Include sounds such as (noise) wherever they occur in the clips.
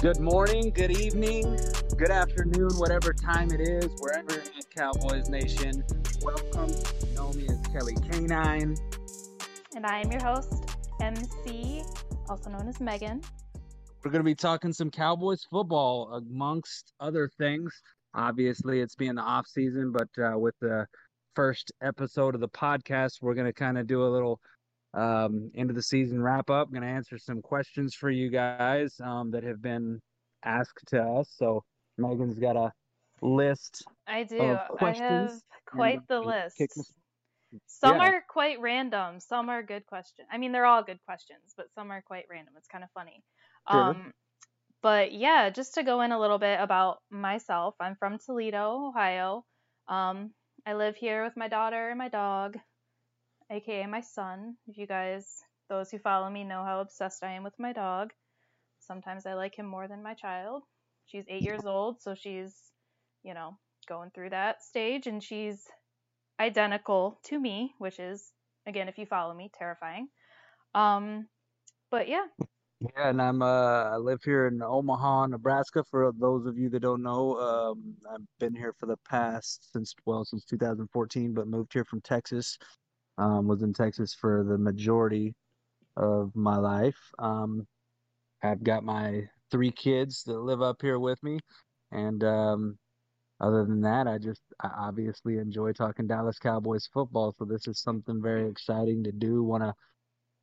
Good morning, good evening, good afternoon, whatever time it is, wherever in Cowboys Nation. Welcome. You know me as Kelly Canine. And I am your host, MC, also known as Megan. We're going to be talking some Cowboys football amongst other things. Obviously, it's being the off season, but uh, with the first episode of the podcast, we're going to kind of do a little um, end of the season wrap up. I'm going to answer some questions for you guys um, that have been asked to us. So Megan's got a list. I do. I have quite the list. Some yeah. are quite random. Some are good questions. I mean, they're all good questions, but some are quite random. It's kind of funny. Sure. Um, but yeah, just to go in a little bit about myself, I'm from Toledo, Ohio. Um, I live here with my daughter and my dog aka my son. If you guys, those who follow me, know how obsessed I am with my dog. Sometimes I like him more than my child. She's eight years old, so she's, you know, going through that stage, and she's identical to me, which is, again, if you follow me, terrifying. Um, but yeah. Yeah, and I'm uh I live here in Omaha, Nebraska. For those of you that don't know, um, I've been here for the past since well since 2014, but moved here from Texas um, was in Texas for the majority of my life. Um, I've got my three kids that live up here with me, and um, other than that, I just I obviously enjoy talking Dallas Cowboys football. So this is something very exciting to do. Want to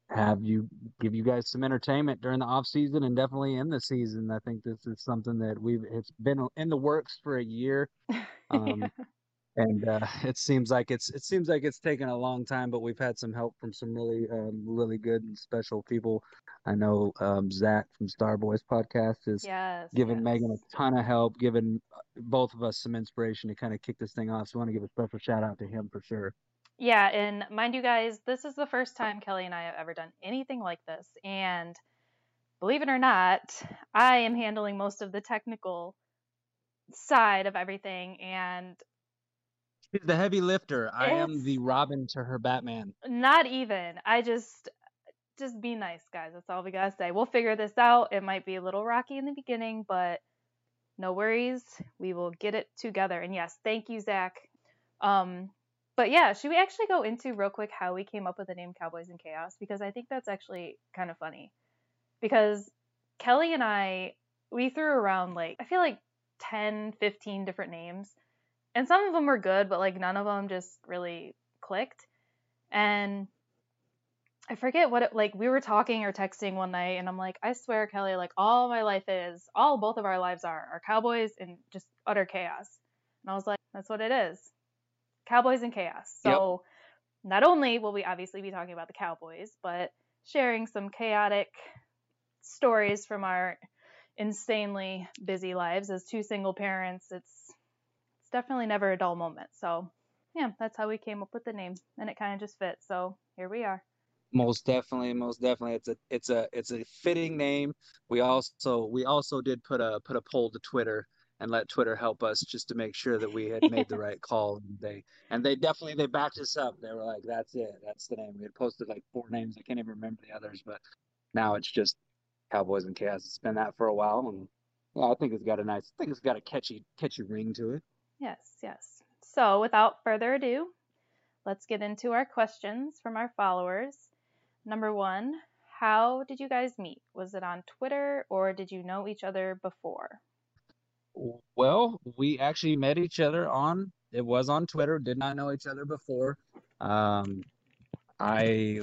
have you give you guys some entertainment during the off season and definitely in the season. I think this is something that we've it's been in the works for a year. (laughs) Um, yeah and uh, (laughs) it seems like it's it seems like it's taken a long time, but we've had some help from some really um, really good and special people. I know um, Zach from Starboys podcast is yes, giving yes. Megan a ton of help, giving uh, both of us some inspiration to kind of kick this thing off. So I want to give a special shout out to him for sure. Yeah, and mind you guys, this is the first time Kelly and I have ever done anything like this, and believe it or not, I am handling most of the technical side of everything and She's the heavy lifter. I am the Robin to her Batman. Not even. I just just be nice, guys. That's all we gotta say. We'll figure this out. It might be a little rocky in the beginning, but no worries. We will get it together. And yes, thank you, Zach. Um, but yeah, should we actually go into real quick how we came up with the name Cowboys and Chaos? Because I think that's actually kind of funny. Because Kelly and I, we threw around like, I feel like 10, 15 different names and some of them were good, but like none of them just really clicked. And I forget what it like we were talking or texting one night and I'm like, I swear, Kelly, like all my life is, all both of our lives are, are cowboys and just utter chaos. And I was like, that's what it is. Cowboys and chaos. So yep. not only will we obviously be talking about the Cowboys, but sharing some chaotic stories from our insanely busy lives as two single parents. It's it's definitely never a dull moment. So yeah, that's how we came up with the name, and it kind of just fits. So here we are. Most definitely, most definitely, it's a it's a it's a fitting name. We also we also did put a put a poll to Twitter and let Twitter help us just to make sure that we had made the right (laughs) call. And they and they definitely they backed us up. They were like, "That's it, that's the name." We had posted like four names. I can't even remember the others, but now it's just Cowboys and Chaos. It's been that for a while, and yeah, I think it's got a nice. I think it's got a catchy catchy ring to it. Yes, yes. So without further ado, let's get into our questions from our followers. Number one, how did you guys meet? Was it on Twitter or did you know each other before? Well, we actually met each other on it was on Twitter. Did not know each other before. Um, I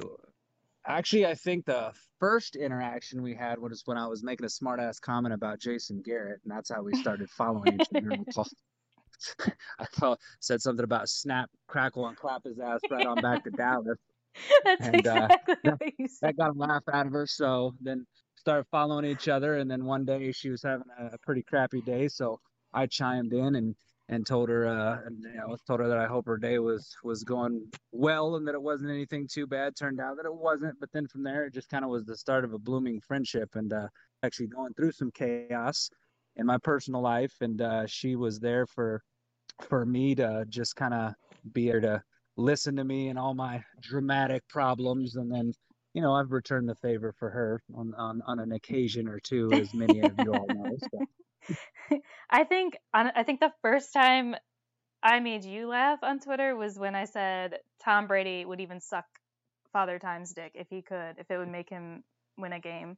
actually I think the first interaction we had was when I was making a smart ass comment about Jason Garrett, and that's how we started following each other. (laughs) (laughs) I thought said something about snap, crackle, and clap his ass right on back to Dallas. (laughs) That's and, uh, exactly uh, that, that, got a laugh out of her. So then started following each other, and then one day she was having a, a pretty crappy day, so I chimed in and and told her, uh, and, you know, told her that I hope her day was was going well and that it wasn't anything too bad. Turned out that it wasn't, but then from there it just kind of was the start of a blooming friendship and uh, actually going through some chaos in my personal life, and uh, she was there for for me to just kind of be there to listen to me and all my dramatic problems, and then you know, I've returned the favor for her on on, on an occasion or two, as many of you all know. So. (laughs) I think I think the first time I made you laugh on Twitter was when I said Tom Brady would even suck Father Time's dick if he could, if it would make him win a game.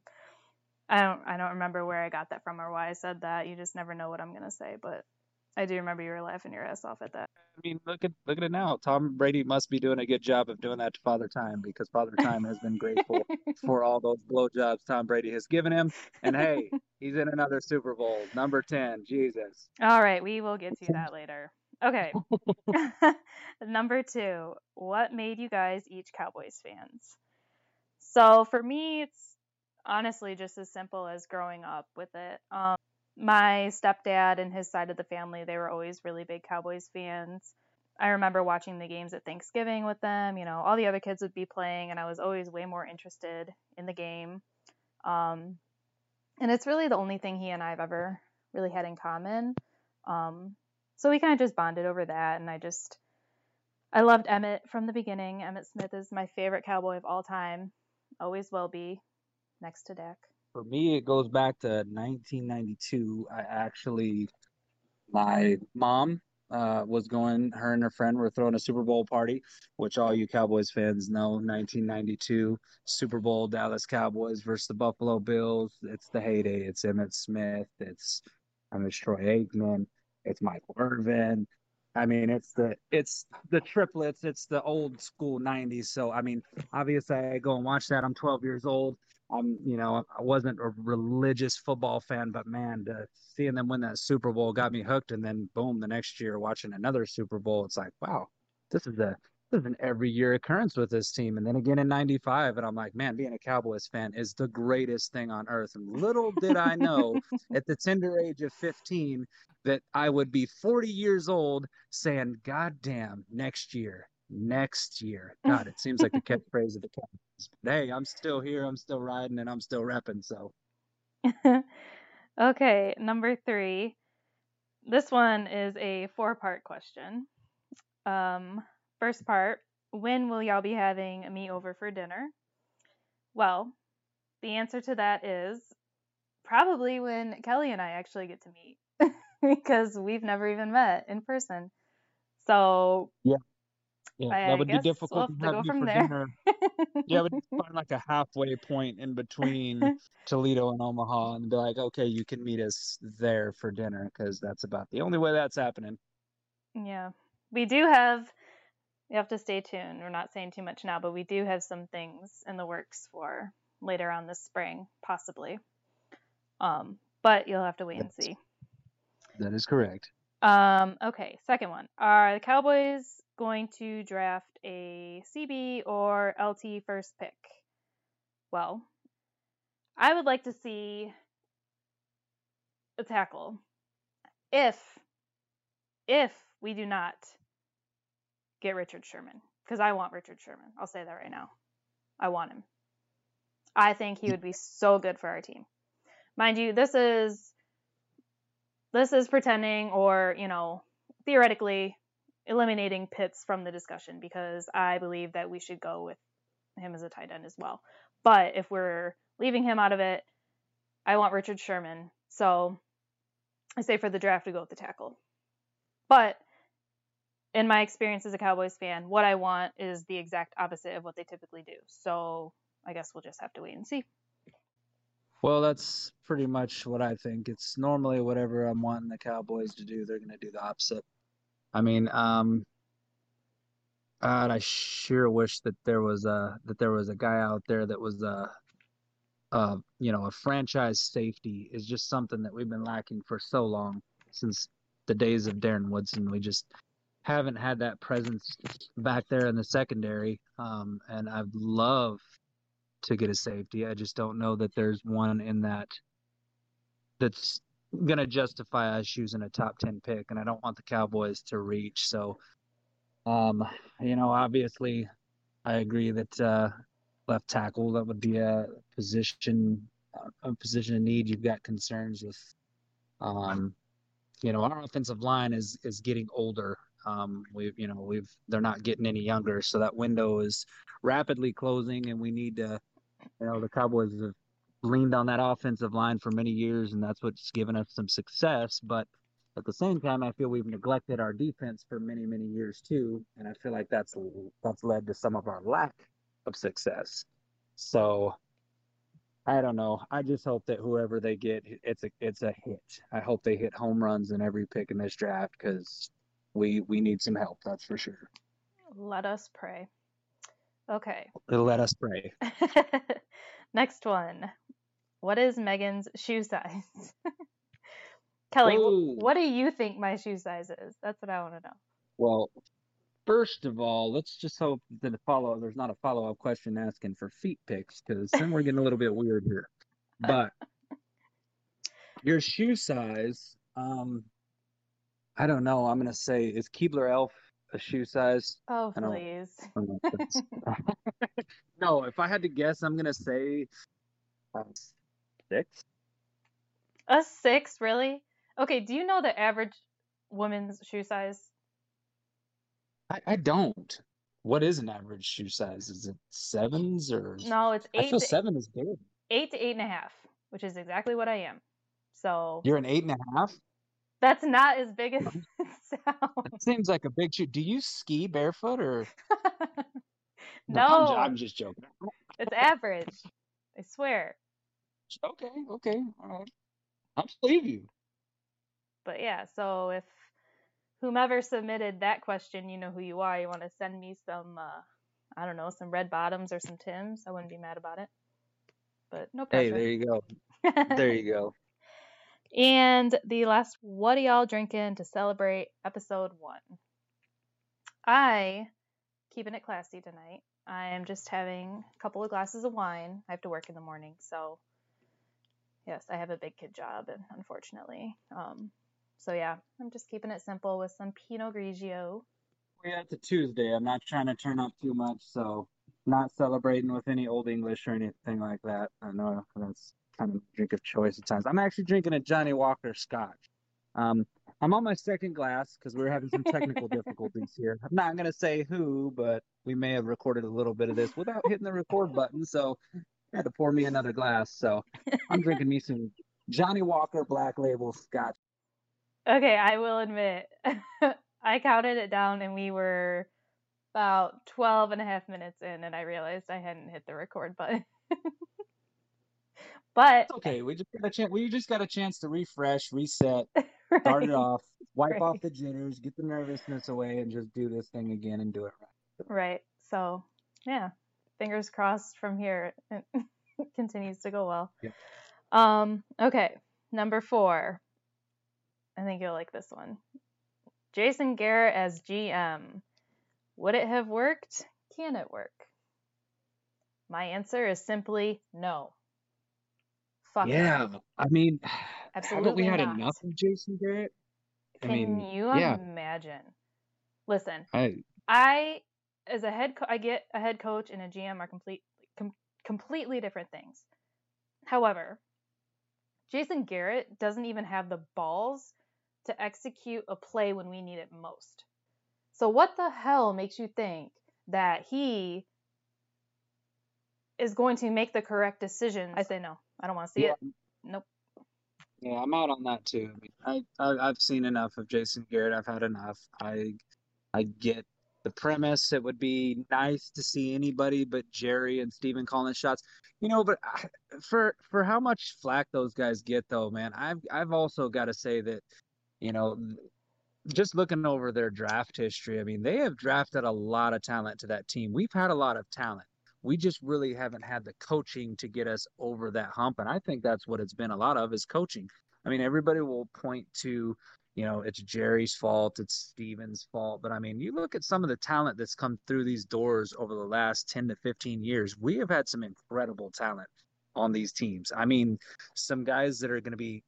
I don't I don't remember where I got that from or why I said that. You just never know what I'm gonna say, but I do remember you were laughing your ass off at that. I mean, look at look at it now. Tom Brady must be doing a good job of doing that to Father Time because Father Time has been grateful (laughs) for all those blowjobs Tom Brady has given him. And hey, he's in another Super Bowl, number ten. Jesus. All right, we will get to that later. Okay. (laughs) (laughs) number two, what made you guys each Cowboys fans? So for me, it's honestly just as simple as growing up with it. Um, my stepdad and his side of the family, they were always really big Cowboys fans. I remember watching the games at Thanksgiving with them. You know, all the other kids would be playing, and I was always way more interested in the game. Um, and it's really the only thing he and I have ever really had in common. Um, so we kind of just bonded over that, and I just, I loved Emmitt from the beginning. Emmitt Smith is my favorite Cowboy of all time, always will be, next to Dak for me, it goes back to 1992. I actually, my mom uh, was going, her and her friend were throwing a Super Bowl party, which all you Cowboys fans know 1992 Super Bowl, Dallas Cowboys versus the Buffalo Bills. It's the heyday. It's Emmitt Smith. It's, I mean, it's Troy Aikman. It's Michael Irvin. I mean, it's the it's the triplets. It's the old school '90s. So I mean, obviously, I go and watch that. I'm 12 years old. I'm, you know, I wasn't a religious football fan, but man, to, seeing them win that Super Bowl got me hooked. And then boom, the next year watching another Super Bowl, it's like, wow, this is a this is an every year occurrence with this team. And then again in '95, and I'm like, man, being a Cowboys fan is the greatest thing on earth. And little did I know (laughs) at the tender age of 15 that I would be 40 years old saying, God damn, next year, next year. (laughs) God, it seems like the catchphrase of the Cowboys but hey, I'm still here. I'm still riding, and I'm still repping. So. (laughs) okay, number three. This one is a four-part question. Um, first part: When will y'all be having me over for dinner? Well, the answer to that is probably when Kelly and I actually get to meet (laughs) because we've never even met in person. So yeah, yeah, I, that would be difficult we'll to, to go from there. Dinner. yeah, but find like a halfway point in between (laughs) Toledo and Omaha, and be like, okay, you can meet us there for dinner because that's about the only way that's happening. Yeah, we do have. You have to stay tuned. We're not saying too much now, but we do have some things in the works for later on this spring, possibly. Um, but you'll have to wait and see. That is correct. Um, okay, second one. Are the Cowboys going to draft a CB or LT first pick? Well, I would like to see a tackle. If if we do not get Richard Sherman, because I want Richard Sherman. I'll say that right now. I want him. I think he would be so good for our team. Mind you, this is this is pretending or, you know, theoretically eliminating Pitts from the discussion because I believe that we should go with him as a tight end as well. But if we're leaving him out of it, I want Richard Sherman. So I say for the draft we go with the tackle. But in my experience as a Cowboys fan, what I want is the exact opposite of what they typically do. So I guess we'll just have to wait and see. Well, that's pretty much what I think. It's normally whatever I'm wanting the Cowboys to do, they're going to do the opposite. I mean, um, God, I sure wish that there was a that there was a guy out there that was a, a you know, a franchise safety is just something that we've been lacking for so long since the days of Darren Woodson. We just haven't had that presence back there in the secondary. Um, and I'd love to get a safety. I just don't know that there's one in that that's going to justify us using a top 10 pick, and I don't want the Cowboys to reach. So, um, you know, obviously, I agree that uh, left tackle that would be a position a position of need. You've got concerns with, um, you know, our offensive line is is getting older. Um, we've you know we've they're not getting any younger, so that window is rapidly closing, and we need to. You know, the Cowboys have leaned on that offensive line for many years, and that's what's given us some success. But at the same time, I feel we've neglected our defense for many, many years too, and I feel like that's that's led to some of our lack of success. So I don't know. I just hope that whoever they get, it's a it's a hit. I hope they hit home runs in every pick in this draft because we we need some help. That's for sure. Let us pray. Okay. Let us pray. (laughs) Next one. What is Megan's shoe size? (laughs) Kelly, Ooh. what do you think my shoe size is? That's what I want to know. Well, first of all, let's just hope that the follow there's not a follow up question asking for feet pics because then we're getting a little bit weird here. (laughs) But your shoe size, um, I don't know. I'm gonna say is Keebler Elf a shoe size? Oh, please. I don't know if that's- (laughs) (laughs) no, if I had to guess, I'm gonna say uh, six. A six, really? Okay, do you know the average woman's shoe size? I, I don't. What is an average shoe size? Is it sevens or? No, it's eight. I eight feel to, seven is big. eight to eight and a half, which is exactly what I am. So You're an eight and a half. That's not as big as (laughs) it sounds. That seems like a big shoe. Do you ski barefoot or? (laughs) I'm no, I'm, just joking. it's average. I swear. Okay, okay, all right. I believe you. But yeah, so if whomever submitted that question, you know who you are, you want to send me some, uh, I don't know, some red bottoms or some Tims, I wouldn't be mad about it. But no Hey, there you go. (laughs) There you go. And the last, what are y'all drinking to celebrate episode one? I, keeping it classy tonight, I am just having a couple of glasses of wine. I have to work in the morning, so yes, I have a big kid job, and unfortunately, um, so yeah, I'm just keeping it simple with some Pinot Grigio. We're the Tuesday. I'm not trying to turn up too much, so not celebrating with any Old English or anything like that. I know that's kind of drink of choice at times. I'm actually drinking a Johnnie Walker Scotch. Um, I'm on my second glass because we're having some technical (laughs) difficulties here. I'm not gonna say who, but we may have recorded a little bit of this without hitting the record button, so I had to pour me another glass. So I'm drinking me some Johnnie Walker Black Label Scotch. Okay, I will admit, (laughs) I counted it down and we were about 12 and a half minutes in, and I realized I hadn't hit the record button. (laughs) but It's okay. We just got a chance. We just got a chance to refresh, reset, (laughs) start it off, wipe Right. off the jitters, get the nervousness away, and just do this thing again and do it right. right. So, yeah, fingers crossed from here. It (laughs) continues to go well. Yep. Um, okay, number four. I think you'll like this one. Jason Garrett as GM. Would it have worked? Can it work? My answer is simply no. Fuck. Yeah, I mean, Absolutely (sighs) haven't we had not. enough of Jason Garrett? I Can mean, you yeah. imagine? Listen, I I as a head co- I get a head coach and a GM are complete com- completely different things. However, Jason Garrett doesn't even have the balls to execute a play when we need it most. So what the hell makes you think that he is going to make the correct decision? I say no. I don't want to see Yeah. it. Nope. yeah, I'm out on that too. I mean, I, I I've seen enough of Jason Garrett. I've had enough. I I get the premise. It would be nice to see anybody but Jerry and Stephen calling shots. You know, but I, for for how much flack those guys get though, man, I've I've also got to say that, you know, just looking over their draft history, I mean, they have drafted a lot of talent to that team. We've had a lot of talent. We just really haven't had the coaching to get us over that hump. And I think that's what it's been a lot of is coaching. I mean, everybody will point to, you know, it's Jerry's fault, it's Stephen's fault. But I mean, you look at some of the talent that's come through these doors over the last 10 to 15 years, we have had some incredible talent on these teams. I mean, some guys that are going to be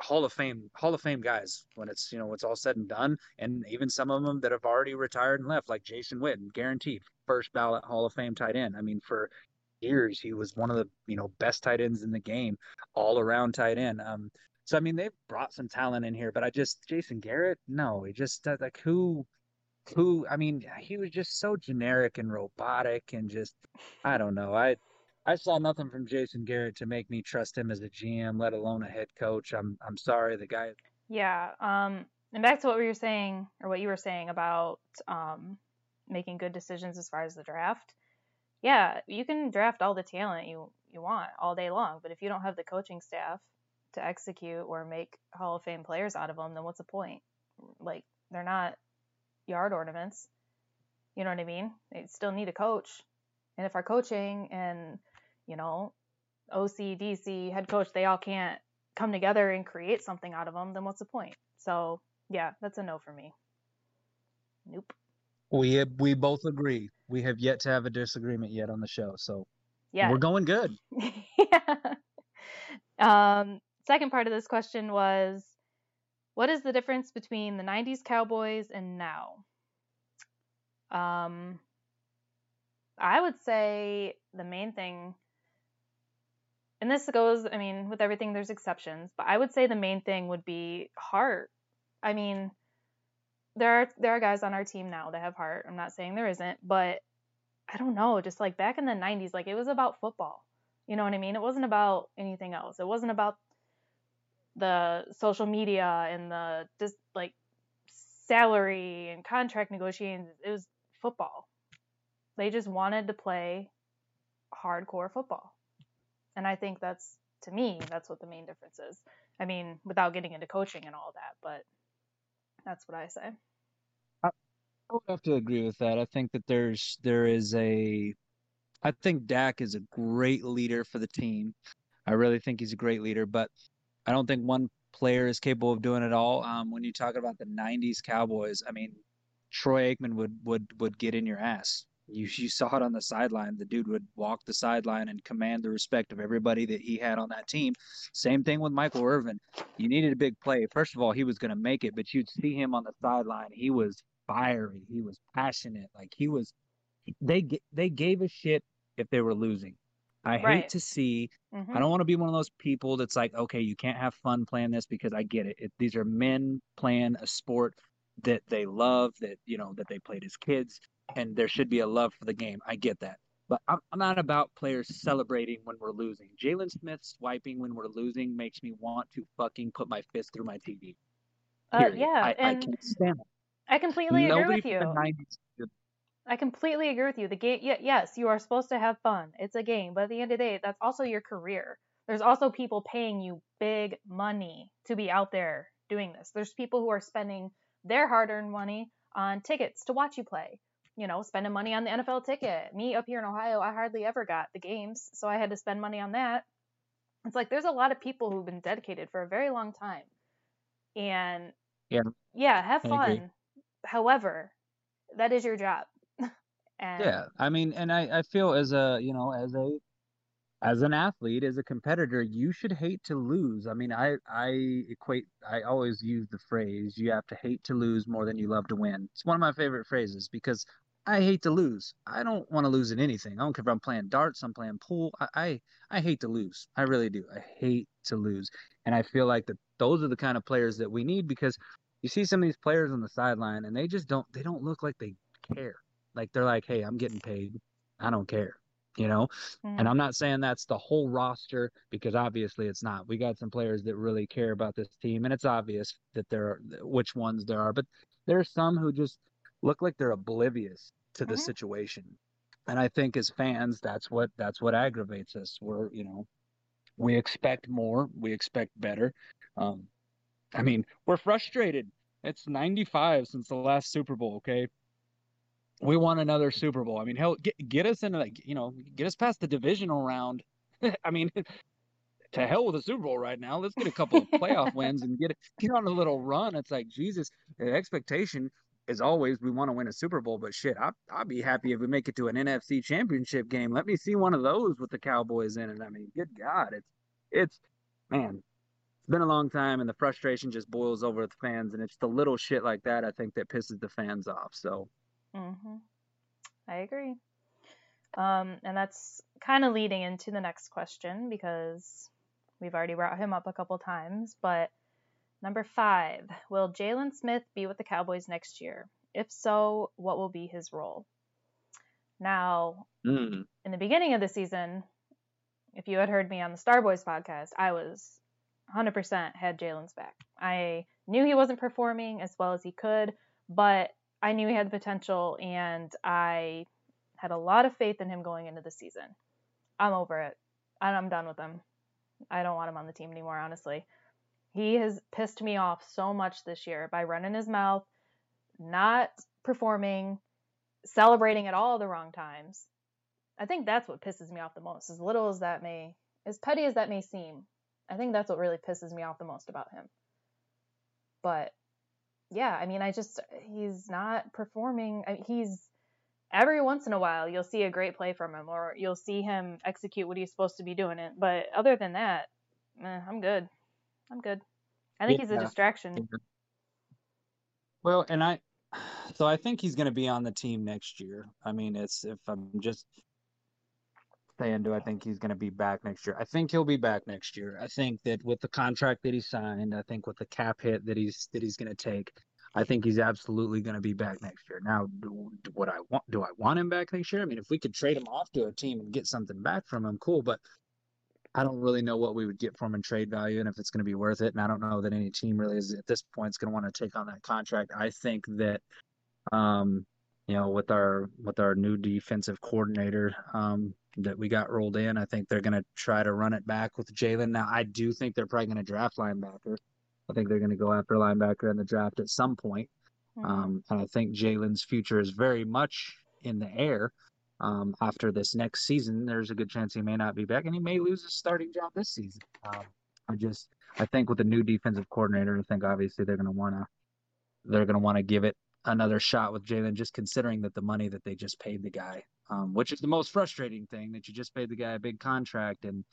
Hall of Fame Hall of Fame guys when it's you know it's all said and done, and even some of them that have already retired and left, like Jason Witten, guaranteed first ballot Hall of Fame tight end. I mean, for years he was one of the you know best tight ends in the game, all around tight end. Um, so I mean they've brought some talent in here, but I just Jason Garrett, no, he just uh, like who who I mean, he was just so generic and robotic and just I don't know. I I saw nothing from Jason Garrett to make me trust him as a GM, let alone a head coach. I'm I'm sorry, the guy. Yeah. Um. And back to what we were saying, or what you were saying about um, making good decisions as far as the draft. Yeah, you can draft all the talent you you want all day long, but if you don't have the coaching staff to execute or make Hall of Fame players out of them, then what's the point? Like they're not yard ornaments. You know what I mean? They still need a coach. And if our coaching and, you know, OC, DC, head coach, they all can't come together and create something out of them, then what's the point? So, yeah, that's a no for me. Nope. We have, we both agree. We have yet to have a disagreement yet on the show, so yeah, we're going good. (laughs) yeah. Um, second part of this question was what is the difference between the 90s Cowboys and now? Um, I would say the main thing, and this goes, I mean, with everything, there's exceptions, but I would say the main thing would be heart. I mean, there are there are guys on our team now that have heart. I'm not saying there isn't, but I don't know, just like back in the 90s, like it was about football. You know what I mean? It wasn't about anything else. It wasn't about the social media and the just like salary and contract negotiations. It was football. They just wanted to play hardcore football. And I think that's to me, that's what the main difference is. I mean, without getting into coaching and all that, but that's what I say. I, would have to agree with that. I think that there's there is a I think Dak is a great leader for the team. I really think he's a great leader, but I don't think one player is capable of doing it all. Um, when you talk about the '90s Cowboys, I mean, Troy Aikman would would would get in your ass. You you saw it on the sideline. The dude would walk the sideline and command the respect of everybody that he had on that team. Same thing with Michael Irvin. You needed a big play. First of all, he was going to make it, but you'd see him on the sideline. He was fiery. He was passionate. Like he was. They they gave a shit if they were losing. I right. hate to see. Mm-hmm. I don't want to be one of those people that's like, okay, you can't have fun playing this because I get it. it. These are men playing a sport that they love, that you know, that they played as kids, and there should be a love for the game. I get that, but I'm, I'm not about players celebrating when we're losing. Jaylon Smith swiping when we're losing makes me want to fucking put my fist through my TV. Uh, yeah, I, and I can't stand it. I completely Nobody agree with you. I completely agree with you. The game, yes, you are supposed to have fun. It's a game, but at the end of the day, that's also your career. There's also people paying you big money to be out there doing this. There's people who are spending their hard-earned money on tickets to watch you play. You know, spending money on the NFL ticket. Me up here in Ohio, I hardly ever got the games, so I had to spend money on that. It's like there's a lot of people who've been dedicated for a very long time. And yeah, yeah, have fun. However, that is your job (laughs) and yeah, I mean, and I, I feel as a you know as a as an athlete, as a competitor, you should hate to lose. I mean, I I equate. I always use the phrase "you have to hate to lose more than you love to win." It's one of my favorite phrases because I hate to lose. I don't want to lose in anything. I don't care if I'm playing darts, I'm playing pool. I, I, I hate to lose. I really do. I hate to lose. And I feel like that those are the kind of players that we need because you see some of these players on the sideline and they just don't they don't look like they care. Like they're like, hey, I'm getting paid. I don't care. You know, mm-hmm. and I'm not saying that's the whole roster because obviously it's not. We got some players that really care about this team, and it's obvious that there are which ones there are, but there are some who just look like they're oblivious to the mm-hmm. situation. And I think as fans, that's what that's what aggravates us. We're you know, we expect more, we expect better. Um, I mean, we're frustrated. It's 95 since the last Super Bowl. Okay, we want another Super Bowl. I mean, hell, get get us into like you know, get us past the divisional round. (laughs) I mean, (laughs) to hell with a Super Bowl right now. Let's get a couple of playoff wins and get get on a little run. It's like Jesus. The expectation is always we want to win a Super Bowl, but shit, I I'd be happy if we make it to an NFC Championship game. Let me see one of those with the Cowboys in it. I mean, good God, it's it's man. It's been a long time, and the frustration just boils over with the fans, and it's the little shit like that I think that pisses the fans off. So Mm-hmm. I agree. Um, and that's kind of leading into the next question because we've already brought him up a couple times. But number five, will Jaylon Smith be with the Cowboys next year? If so, what will be his role? Now, Mm. in the beginning of the season, if you had heard me on the Starboys podcast, I was 100% had Jaylon's back. I knew he wasn't performing as well as he could, but I knew he had the potential and I had a lot of faith in him going into the season. I'm over it. I'm done with him. I don't want him on the team anymore, honestly. He has pissed me off so much this year by running his mouth, not performing, celebrating at all the wrong times. I think that's what pisses me off the most. As little as that may, as petty as that may seem, I think that's what really pisses me off the most about him. But yeah, I mean, I just he's not performing. I, he's every once in a while you'll see a great play from him, or you'll see him execute what he's supposed to be doing it. But other than that, eh, I'm good. I'm good. I think he's a Yeah. distraction. Well, and I, so I think he's going to be on the team next year. I mean, it's if I'm just saying, do I think he's going to be back next year? I think he'll be back next year. I think that with the contract that he signed, I think with the cap hit that he's that he's going to take, I think he's absolutely going to be back next year. Now, do, do what I want? Do I want him back next year? I mean, if we could trade him off to a team and get something back from him, cool. But I don't really know what we would get from in trade value and if it's going to be worth it. And I don't know that any team really is at this point is going to want to take on that contract. I think that, um, you know, with our with our new defensive coordinator um, that we got rolled in, I think they're going to try to run it back with Jaylon. Now, I do think they're probably going to draft linebacker. I think they're going to go after linebacker in the draft at some point. Mhm. Um, and I think Jaylon's future is very much in the air. Um, after this next season, there's a good chance he may not be back, and he may lose his starting job this season. Um, I just, I think with the new defensive coordinator, I think obviously they're going to want to, they're going to want to give it another shot with Jaylon, just considering that the money that they just paid the guy, um, which is the most frustrating thing that you just paid the guy a big contract and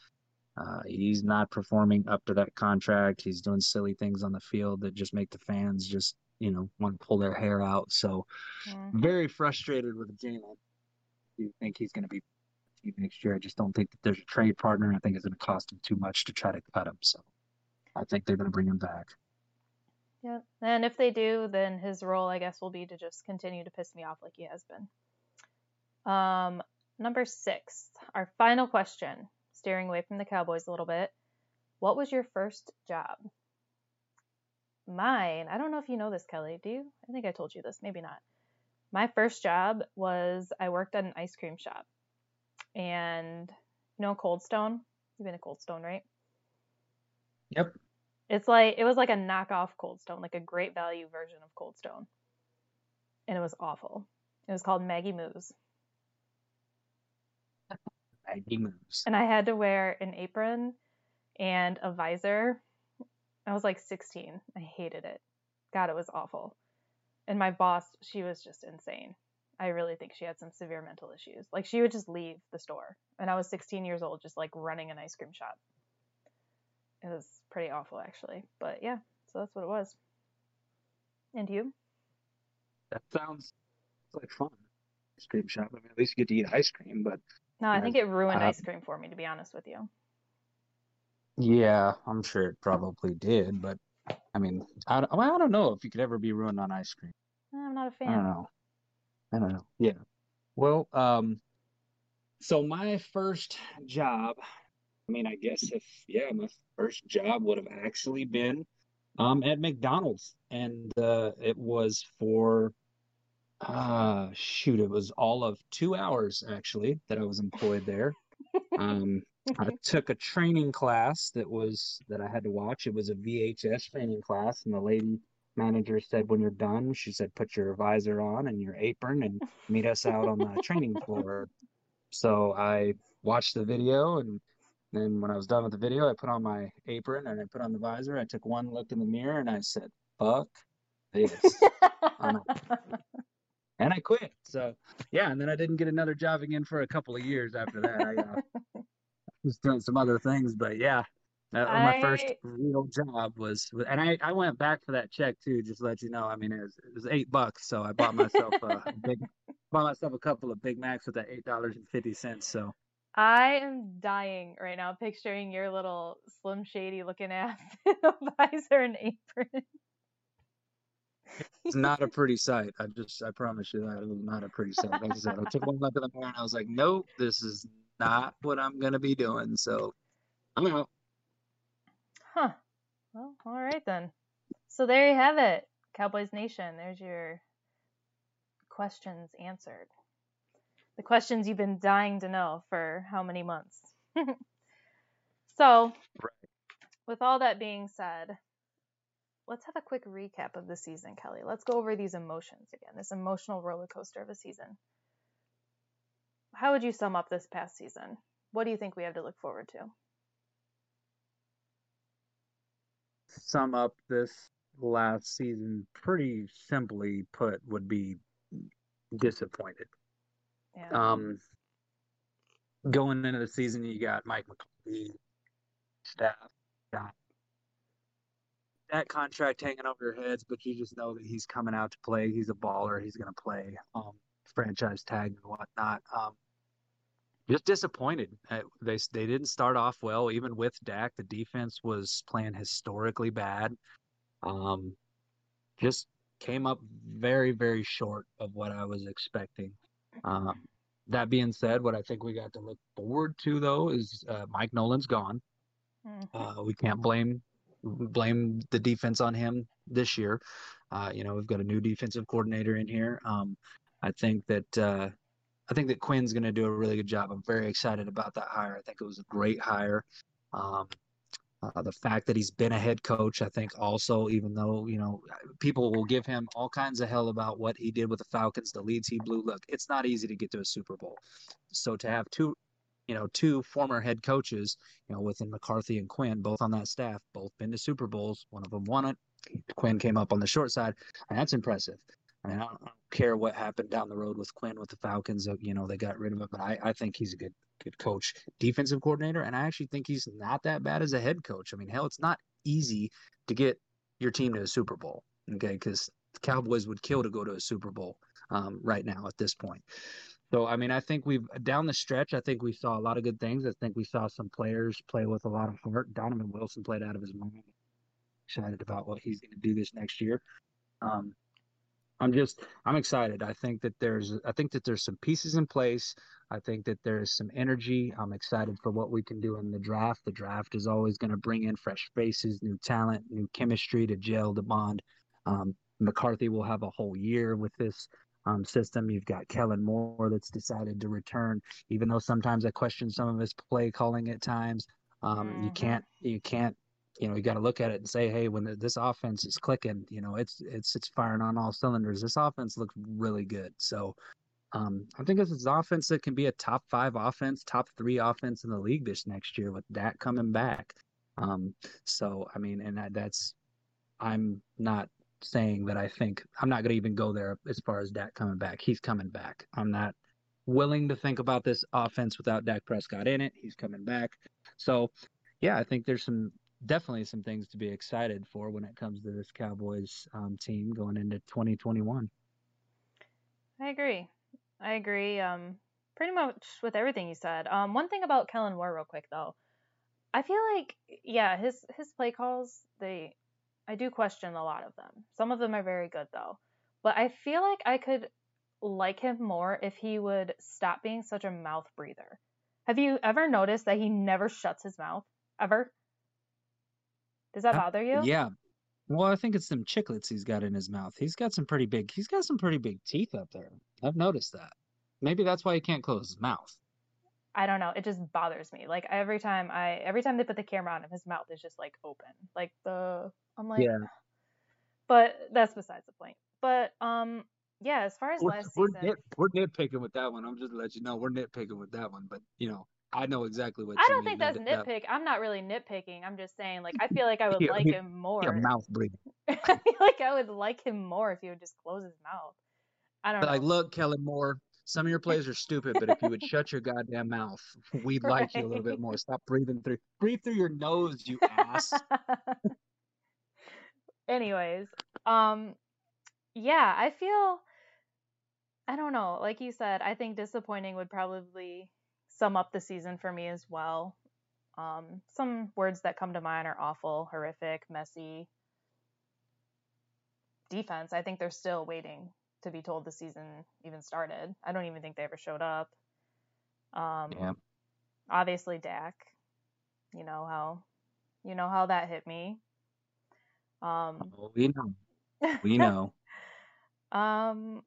uh, he's not performing up to that contract. He's doing silly things on the field that just make the fans just, you know, want to pull their hair out. So Mhm. very frustrated with Jaylon. Do you think he's going to be next year? I just don't think that there's a trade partner. I think it's going to cost him too much to try to cut him. So I think they're going to bring him back. Yeah. And if they do, then his role, I guess, will be to just continue to piss me off like he has been. Um, number six, our final question, steering away from the Cowboys a little bit. What was your first job? Mine, I don't know if you know this, Kelly. Do you? I think I told you this. Maybe not. My first job was I worked at an ice cream shop. And you know Cold Stone? You've been to Cold Stone, right? Yep. It's like it was like a knockoff Cold Stone, like a great value version of Cold Stone. And it was awful. It was called Maggie Moo's. Maggie Moo's. And I had to wear an apron and a visor. I was like 16. I hated it. God, it was awful. And my boss, she was just insane. I really think she had some severe mental issues. Like she would just leave the store. And I was 16 years old, just like running an ice cream shop. It was pretty awful, actually. But yeah, so that's what it was. And you? That sounds like fun. Ice cream shop. I mean, at least you get to eat ice cream, but No, I think it ruined uh, ice cream for me, to be honest with you. yeah, I'm sure it probably did. But I mean, I, I don't know if you could ever be ruined on ice cream. I'm not a I don't fan. know. I don't know. Yeah. Well, um, so my first job, I mean, I guess if, yeah, my first job would have actually been um at McDonald's. And uh it was for uh shoot, it was all of two hours actually that I was employed there. (laughs) Um I took a training class that was that I had to watch. It was a VHS training class, and the lady manager said, "When you're done, she said, put your visor on and your apron and meet us out on the training floor." So I watched the video, and then when I was done with the video, I put on my apron and I put on the visor. I took one look in the mirror and I said, "Fuck this," and I quit. So yeah, and then I didn't get another job again for a couple of years after that. I uh, (laughs) was doing some other things, but yeah, that, my first real job was, and I, I went back for that check too, just to let you know. I mean, it was, it was eight bucks, so I (laughs) bought myself a big, bought myself a couple of Big Macs with that eight dollars and fifty cents. So I am dying right now picturing your little slim shady looking ass in (laughs) a visor and apron. It's not a pretty sight. I just I promise you that it was not a pretty sight. Like I said, I took one look at the mirror and I was like, nope, this is not what I'm gonna be doing. So I'm out. Huh. Well, all right then. So there you have it, Cowboys Nation. There's your questions answered. The questions you've been dying to know for how many months. (laughs) so, right. with all that being said, let's have a quick recap of the season, Kelly. Let's go over these emotions again, this emotional roller coaster of a season. How would you sum up this past season? What do you think we have to look forward to? Sum up this last season pretty simply put would be disappointed. Yeah. Um, going into the season, you got Mike McCarthy, staff, got that contract hanging over your heads, but you just know that he's coming out to play. He's a baller. He's going to play um, franchise tag and whatnot. Um, just disappointed. They they didn't start off well. Even with Dak, the defense was playing historically bad. Um, just came up very very short of what I was expecting. Um, that being said, what I think we got to look forward to though is uh, Mike Nolan's gone. Mm-hmm. Uh, we can't blame blame the defense on him this year. Uh, you know, we've got a new defensive coordinator in here. Um, I think that uh, I think that Quinn's going to do a really good job. I'm very excited about that hire. I think it was a great hire. Um, uh, the fact that he's been a head coach, I think, also, even though you know people will give him all kinds of hell about what he did with the Falcons, the leads he blew. Look, it's not easy to get to a Super Bowl. So to have two you know, two former head coaches, you know, within McCarthy and Quinn, both on that staff, both been to Super Bowls. One of them won it. Quinn came up on the short side, and that's impressive. I mean, I don't, care what happened down the road with Quinn with the Falcons. You know, they got rid of him, but I, I think he's a good good coach, defensive coordinator, and I actually think he's not that bad as a head coach. I mean, hell, it's not easy to get your team to a Super Bowl, okay? Because the Cowboys would kill to go to a Super Bowl um, right now at this point. So I mean, I think we've down the stretch. I think we saw a lot of good things. I think we saw some players play with a lot of heart. Donovan Wilson played out of his mind. Excited about what he's going to do this next year. Um, I'm just I'm excited. I think that there's I think that there's some pieces in place. I think that there's some energy. I'm excited for what we can do in the draft. The draft is always going to bring in fresh faces, new talent, new chemistry to gel, to bond. Um, McCarthy will have a whole year with this um, system. You've got Kellen Moore that's decided to return, even though sometimes I question some of his play calling at times. Um, mm-hmm. You can't, you can't, you know, you got to look at it and say, hey, when the, this offense is clicking, you know, it's it's it's firing on all cylinders. This offense looks really good. So. Um, I think this is an offense that can be a top five offense, top three offense in the league this next year with that coming back. Um, so I mean, and that, that's I'm not saying that I think I'm not going to even go there as far as Dak coming back. He's coming back. I'm not willing to think about this offense without Dak Prescott in it. He's coming back. So, yeah, I think there's some definitely some things to be excited for when it comes to this Cowboys um, team going into 2021. I agree. I agree. Um, pretty much with everything you said. Um, one thing about Kellen Moore, real quick though, I feel like yeah, his his play calls they I do question a lot of them. Some of them are very good though. But I feel like I could like him more if he would stop being such a mouth breather. Have you ever noticed that he never shuts his mouth? Ever? Does that uh, bother you? Yeah. Well, I think it's some chiclets he's got in his mouth. He's got some pretty big he's got some pretty big teeth up there. I've noticed that. Maybe that's why he can't close his mouth. I don't know. It just bothers me. Like every time I every time they put the camera on him, his mouth is just like open. Like the I'm like Yeah. But that's besides the point. But um yeah, as far as we're, last we're season nit, we're nitpicking with that one. I'm just let you know we're nitpicking with that one, but you know, I know exactly what I don't think that's nitpick. That. I'm not really nitpicking. I'm just saying like I feel like I (laughs) would like him more. mouth breathing. (laughs) I feel like I would like him more if he would just close his mouth. I don't but know. Like, look, Kellen Moore, some of your plays are stupid, but if you would shut your goddamn mouth, we'd right. like you a little bit more. Stop breathing through breathe through your nose, you ass. (laughs) Anyways, um yeah, I feel I don't know, like you said, I think disappointing would probably sum up the season for me as well. Um some words that come to mind are awful, horrific, messy, defense, I think they're still waiting to be told the season even started. I don't even think they ever showed up. Um, Yeah. Obviously, Dak. You know how, you know how that hit me. Um, Oh, we know. We (laughs) know. um,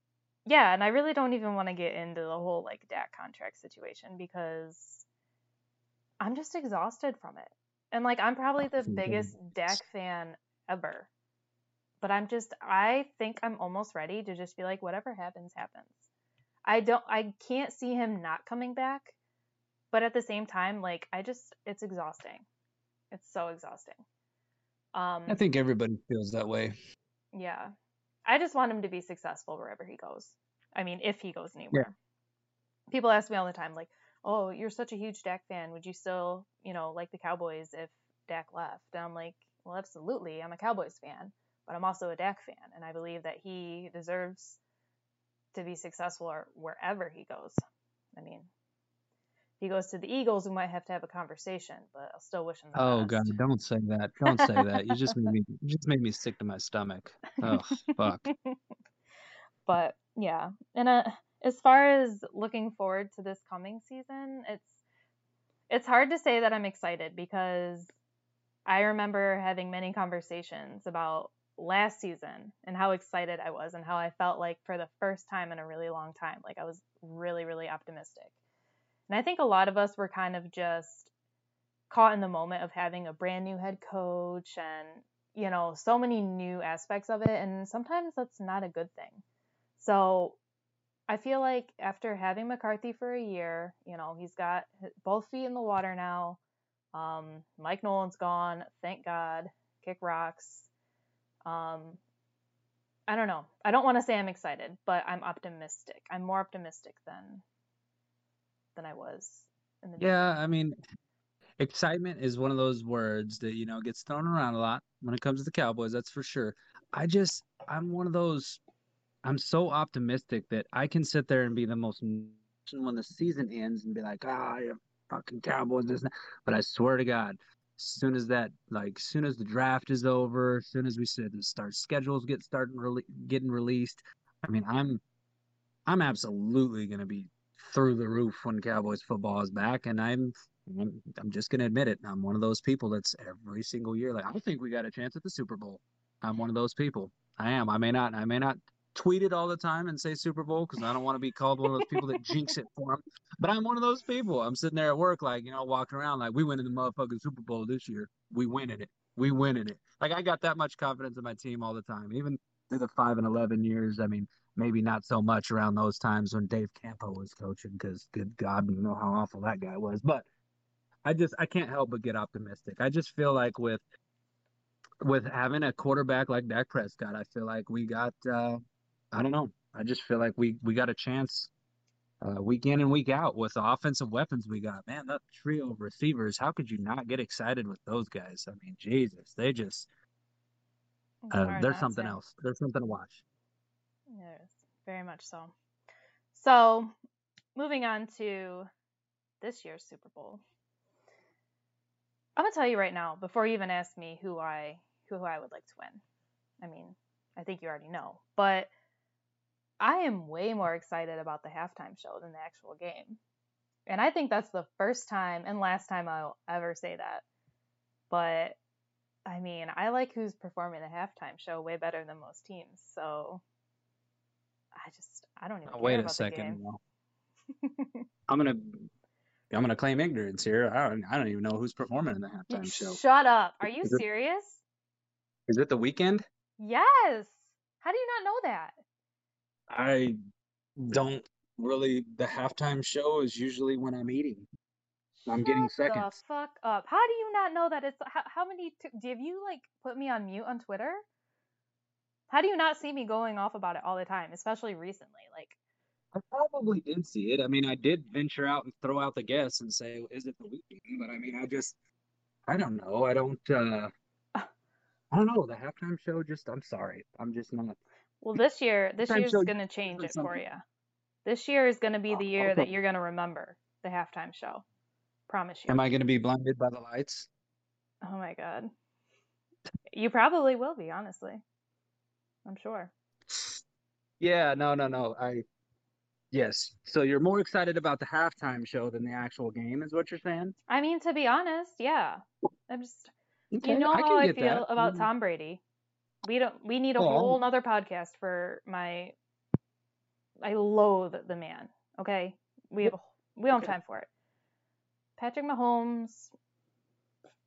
yeah, and I really don't even want to get into the whole like Dak contract situation because I'm just exhausted from it. And like I'm probably the biggest Dak fan ever. But I'm just I think I'm almost ready to just be like whatever happens happens. I don't I can't see him not coming back, but at the same time like I just it's exhausting. It's so exhausting. Um I think everybody feels that way. yeah. I just want him to be successful wherever he goes. I mean, if he goes anywhere. People ask me all the time, like, oh, you're such a huge Dak fan. Would you still, you know, like the Cowboys if Dak left? And I'm like, well, absolutely. I'm a Cowboys fan, but I'm also a Dak fan. And I believe that he deserves to be successful wherever he goes. I mean, if he goes to the Eagles, we might have to have a conversation, but I'll still wish him the Oh best. God, don't say that. Don't say that. You just made me you just made me sick to my stomach. Oh fuck. (laughs) but yeah and uh, as far as looking forward to this coming season it's it's hard to say that i'm excited because i remember having many conversations about last season and how excited i was and how i felt like for the first time in a really long time like i was really really optimistic and i think a lot of us were kind of just caught in the moment of having a brand new head coach and you know so many new aspects of it and sometimes that's not a good thing so I feel like after having McCarthy for a year, you know, he's got both feet in the water now. Um, Mike Nolan's gone, thank God. Kick rocks. Um, I don't know. I don't want to say I'm excited, but I'm optimistic. I'm more optimistic than than I was in the Yeah, I mean, excitement is one of those words that, you know, gets thrown around a lot when it comes to the Cowboys, that's for sure. I just, I'm one of those, I'm so optimistic that I can sit there and be the most when the season ends and be like, ah, you fucking Cowboys, this. But I swear to God, soon as that, like, soon as the draft is over, as soon as we said the start schedules get starting rele- getting released, I mean, I'm, I'm absolutely going to be through the roof when Cowboys football is back, and I'm I'm, I'm just gonna admit it. I'm one of those people that's every single year like I think we got a chance at the Super Bowl. I'm one of those people. I am. I may not. I may not tweet it all the time and say Super Bowl because I don't want to be called one of those people that jinx it for them. But I'm one of those people. I'm sitting there at work like you know walking around like we win in the motherfucking Super Bowl this year. We winning it. We winning it. Like I got that much confidence in my team all the time. Even through the five and eleven years. I mean, maybe not so much around those times when Dave Campo was coaching because good God, you know how awful that guy was. But I just I can't help but get optimistic. I just feel like with with having a quarterback like Dak Prescott, I feel like we got uh I don't know. I just feel like we we got a chance uh, week in and week out with the offensive weapons we got. Man, that trio of receivers, how could you not get excited with those guys? I mean, Jesus, they just uh, they're something to. else. They're something to watch. Yes, very much so. So, moving on to this year's Super Bowl. I'm gonna tell you right now, before you even ask me who I who I would like to win. I mean, I think you already know, but I am way more excited about the halftime show than the actual game. And I think that's the first time and last time I'll ever say that. But I mean, I like who's performing the halftime show way better than most teams. So I just I don't even Oh, wait a second. (laughs) I'm gonna I'm gonna claim ignorance here. I don't I don't even know who's performing in the halftime show. Shut up. Are you Is serious? Is it the Weeknd? Yes. How do you not know that? I don't really. The halftime show is usually when I'm eating. I'm getting Shut the seconds. fuck up. How do you not know that it's how, how many t- have you like put me on mute on Twitter? How do you not see me going off about it all the time, especially recently? Like I probably did see it. I mean, I did venture out and throw out the guess and say, "Is it the Weeknd?" But I mean, I just, I don't know. I don't. uh (laughs) I don't know. The halftime show just. I'm sorry. I'm just not. Well, this year, this Halftime year's gonna change it for you. This year is gonna be Oh, the year that you're gonna remember the halftime show. Promise you. Am I going to be blinded by the lights? Oh my god. You probably will be, honestly. I'm sure. Yeah, no, no, no. I yes. So you're more excited about the halftime show than the actual game, is what you're saying? I mean, to be honest, yeah. I'm just Okay, you know I how can I feel that. about Mm. Tom Brady. We don't we need a oh, Well, whole nother podcast for my I loathe the man. Okay? We have a, we don't have time for it. Patrick Mahomes,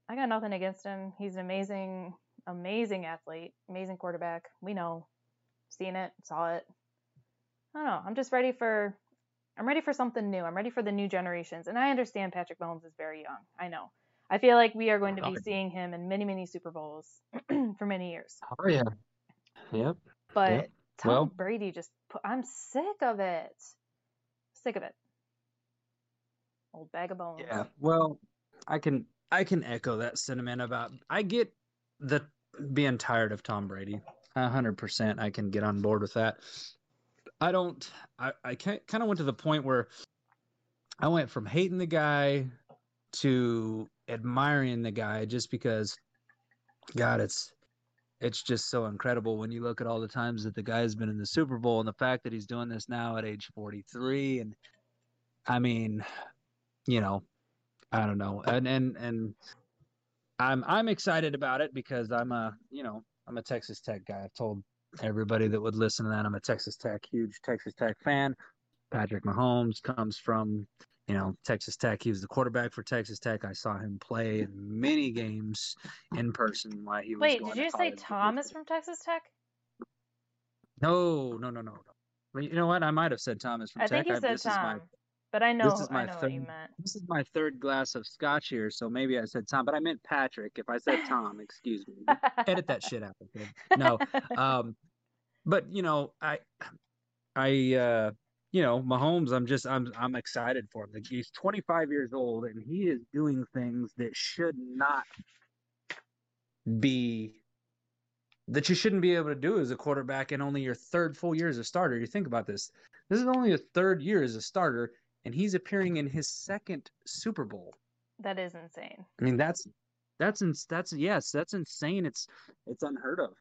I got nothing against him. He's an amazing, amazing athlete, amazing quarterback. We know. Seen it, saw it. I don't know. I'm just ready for I'm ready for something new. I'm ready for the new generations. And I understand Patrick Mahomes is very young. I know. I feel like we are going to be seeing him in many, many Super Bowls (clears throat) for many years. Oh yeah. Yep. But Yep. Tom Well- Brady just put, I'm sick of it. Sick of it. Old bag of bones. Yeah. Well, I can I can echo that sentiment about I get the being tired of Tom Brady. A hundred percent I can get on board with that. I don't I, I kind of went to the point where I went from hating the guy to admiring the guy just because God it's it's just so incredible when you look at all the times that the guy's been in the Super Bowl and the fact that he's doing this now at age 43 and I mean, you know, I don't know. And and and I'm I'm excited about it because I'm a, you know, I'm a Texas Tech guy. I've told everybody that would listen to that I'm a Texas Tech huge Texas Tech fan. Patrick Mahomes comes from, you know, Texas Tech. He was the quarterback for Texas Tech. I saw him play in many games in person while he was Wait, did you say. Tom is from Texas Tech? No, no, no, no, no. You know what? I might have said Thomas from I Tech. think you said is my Tom. But I know this is my I know what third this is my third glass of scotch here, so maybe I said Tom, but I meant Patrick. If I said Tom, excuse me. Edit that shit out. Okay? No, (laughs) um, but you know, I, I, uh, you know, Mahomes. I'm just, I'm, I'm excited for him. Like, he's 25 years old and he is doing things that should not be that you shouldn't be able to do as a quarterback in only your third full year as a starter. You think about this. This is only a third year as a starter, and he's appearing in his second Super Bowl. that is insane. I mean, that's that's that's yes, that's insane. It's it's unheard of.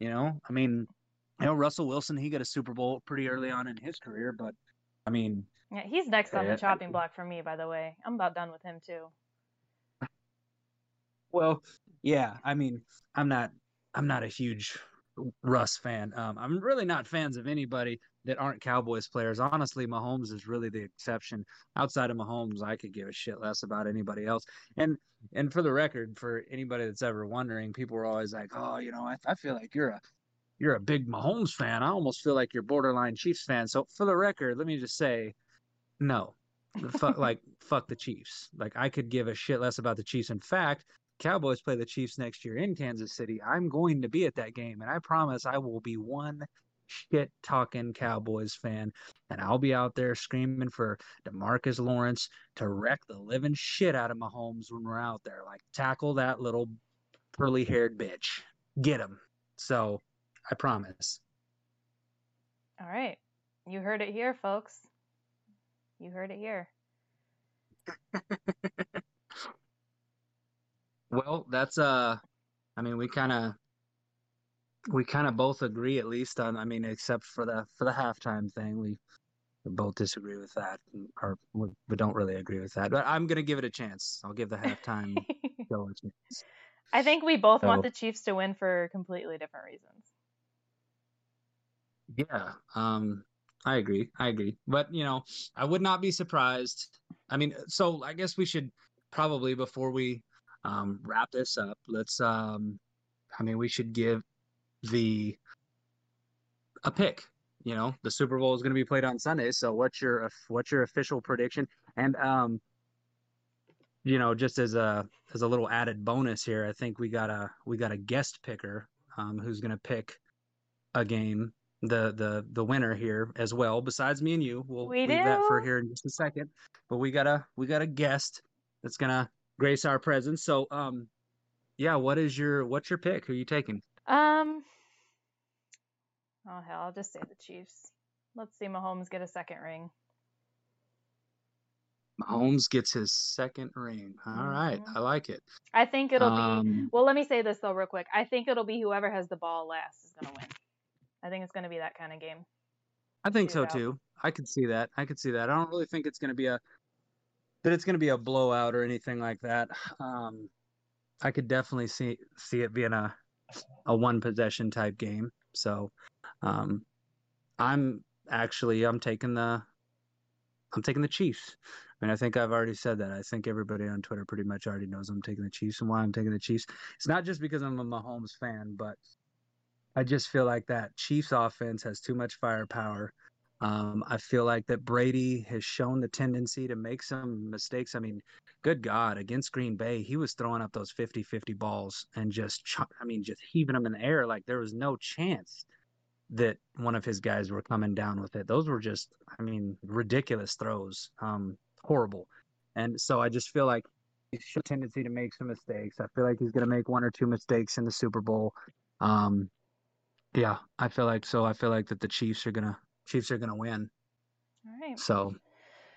You know, I mean, you know, Russell Wilson, he got a Super Bowl pretty early on in his career, but I mean, Yeah, he's next on the chopping block for me, by the way. I'm about done with him too. (laughs) well, yeah, I mean, I'm not I'm not a huge Russ fan. Um, I'm really not fans of anybody that aren't Cowboys players. Honestly, Mahomes is really the exception. Outside of Mahomes, I could give a shit less about anybody else. And and for the record, for anybody that's ever wondering, people are always like, "Oh, you know, I, I feel like you're a you're a big Mahomes fan. I almost feel like you're borderline Chiefs fan." So for the record, let me just say, no, fuck, (laughs) like fuck the Chiefs. Like I could give a shit less about the Chiefs. In fact, Cowboys play the Chiefs next year in Kansas City. I'm going to be at that game, and I promise I will be one shit talking Cowboys fan, and I'll be out there screaming for Demarcus Lawrence to wreck the living shit out of Mahomes when we're out there. Like tackle that little curly haired bitch, get him. So I promise. All right. You heard it here, folks. You heard it here. (laughs) Well, that's uh, I mean, we kind of we kind of both agree at least on. I mean, except for the for the halftime thing, we, we both disagree with that, or we, we don't really agree with that. But I'm gonna give it a chance. I'll give the halftime (laughs) show a chance. I think we both want the Chiefs to win for completely different reasons. Yeah, um, I agree. I agree. But you know, I would not be surprised. I mean, so I guess we should probably before we um, wrap this up, let's. Um, I mean, we should give the a pick. You know, the Super Bowl is going to be played on Sunday. So, what's your what's your official prediction? And um, you know, just as a as a little added bonus here, I think we got a we got a guest picker um, who's going to pick a game the the the winner here as well. Besides me and you, we'll We leave that for here in just a second. But we got a we got a guest that's gonna grace our presence. So um, yeah, what is your what's your pick? Who are you taking? Um. Oh hell, I'll just say the Chiefs. Let's see Mahomes get a second ring. Mahomes gets his second ring. All right, Mhm. I like it. I think it'll be. Um, Well, let me say this though, real quick. I think it'll be whoever has the ball last is gonna win. I think it's going to be that kind of game. I think so too. I could see that. I could see that. I don't really think it's going to be a that it's going to be a blowout or anything like that. Um, I could definitely see see it being a a one possession type game. So, um, I'm actually I'm taking the I'm taking the Chiefs. I mean, I think I've already said that. I think everybody on Twitter pretty much already knows I'm taking the Chiefs and why I'm taking the Chiefs. It's not just because I'm a Mahomes fan, but I just feel like that Chiefs offense has too much firepower. Um, I feel like that Brady has shown the tendency to make some mistakes. I mean, good God, against Green Bay, he was throwing up those 50 50 balls and just, I mean, just heaving them in the air like there was no chance that one of his guys were coming down with it. Those were just, I mean, ridiculous throws, um, horrible. And so I just feel like he's a tendency to make some mistakes. I feel like he's going to make one or two mistakes in the Super Bowl. Um, yeah, I feel like so. I feel like that the Chiefs are gonna Chiefs are gonna win. All right. So,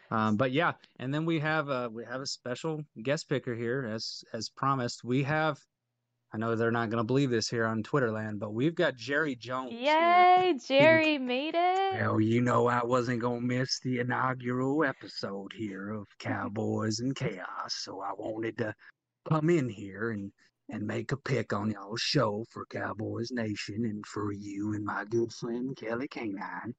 um, but yeah, and then we have a we have a special guest picker here, as as promised. We have. I know they're not gonna believe this here on Twitterland, but we've got Jerry Jones. Yay, here. (laughs) Jerry made it. Well, you know I wasn't gonna miss the inaugural episode here of Cowboys and Chaos, so I wanted to come in here and and make a pick on y'all's show for Cowboys Nation and for you and my good friend Kelly Canine.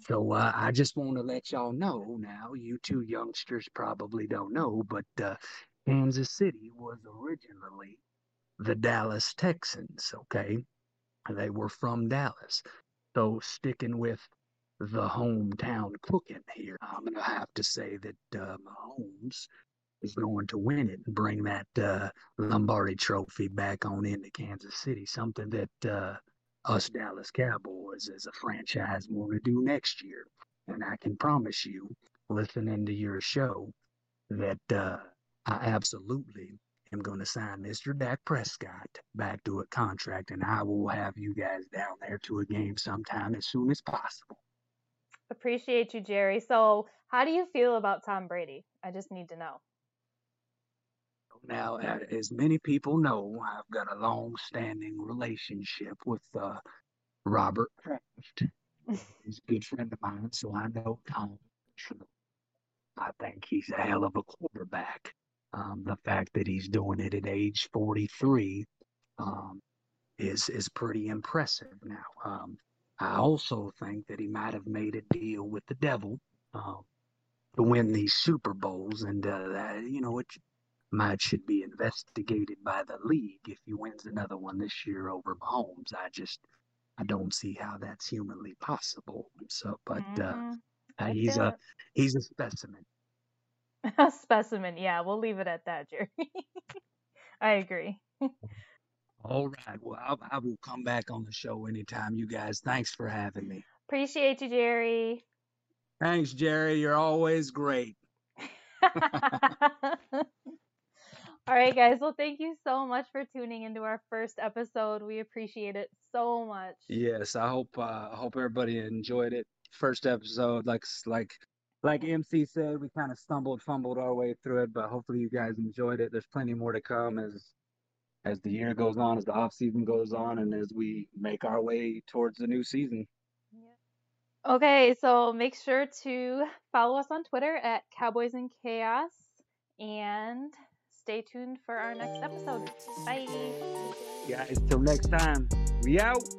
So uh, I just want to let y'all know now, you two youngsters probably don't know, but uh, Kansas City was originally the Dallas Texans, okay? They were from Dallas. So sticking with the hometown cooking here, I'm going to have to say that uh, Mahomes is going to win it and bring that uh, Lombardi Trophy back on into Kansas City. Something that uh, us Dallas Cowboys as a franchise want to do next year. And I can promise you, listening to your show, that uh, I absolutely am going to sign Mr. Dak Prescott back to a contract, and I will have you guys down there to a game sometime as soon as possible. Appreciate you, Jerry. So, how do you feel about Tom Brady? I just need to know. Now, as many people know, I've got a long-standing relationship with uh, Robert Kraft. he's a good friend of mine, so I know Tom. I think he's a hell of a quarterback. Um, the fact that he's doing it at age 43 um, is is pretty impressive. Now, um, I also think that he might have made a deal with the devil um, to win these Super Bowls, and uh, that, you know, it might should be investigated by the league if he wins another one this year over Mahomes. I just I don't see how that's humanly possible. So, but uh, mm-hmm. uh, he's a he's a specimen. A (laughs) specimen, yeah. We'll leave it at that, Jerry. (laughs) I agree. All right. Well, I, I will come back on the show anytime, you guys. Thanks for having me. Appreciate you, Jerry. Thanks, Jerry. You're always great. (laughs) All right, guys. Well, thank you so much for tuning into our first episode. We appreciate it so much. Yes, I hope uh, I hope everybody enjoyed it. First episode, like like like MC said, we kind of stumbled, fumbled our way through it, but hopefully you guys enjoyed it. There's plenty more to come as as the year goes on, as the off season goes on, and as we make our way towards the new season. Yeah. Okay, so make sure to follow us on Twitter at Cowboys and Chaos and stay tuned for our next episode. Bye. Guys, till next time, we out.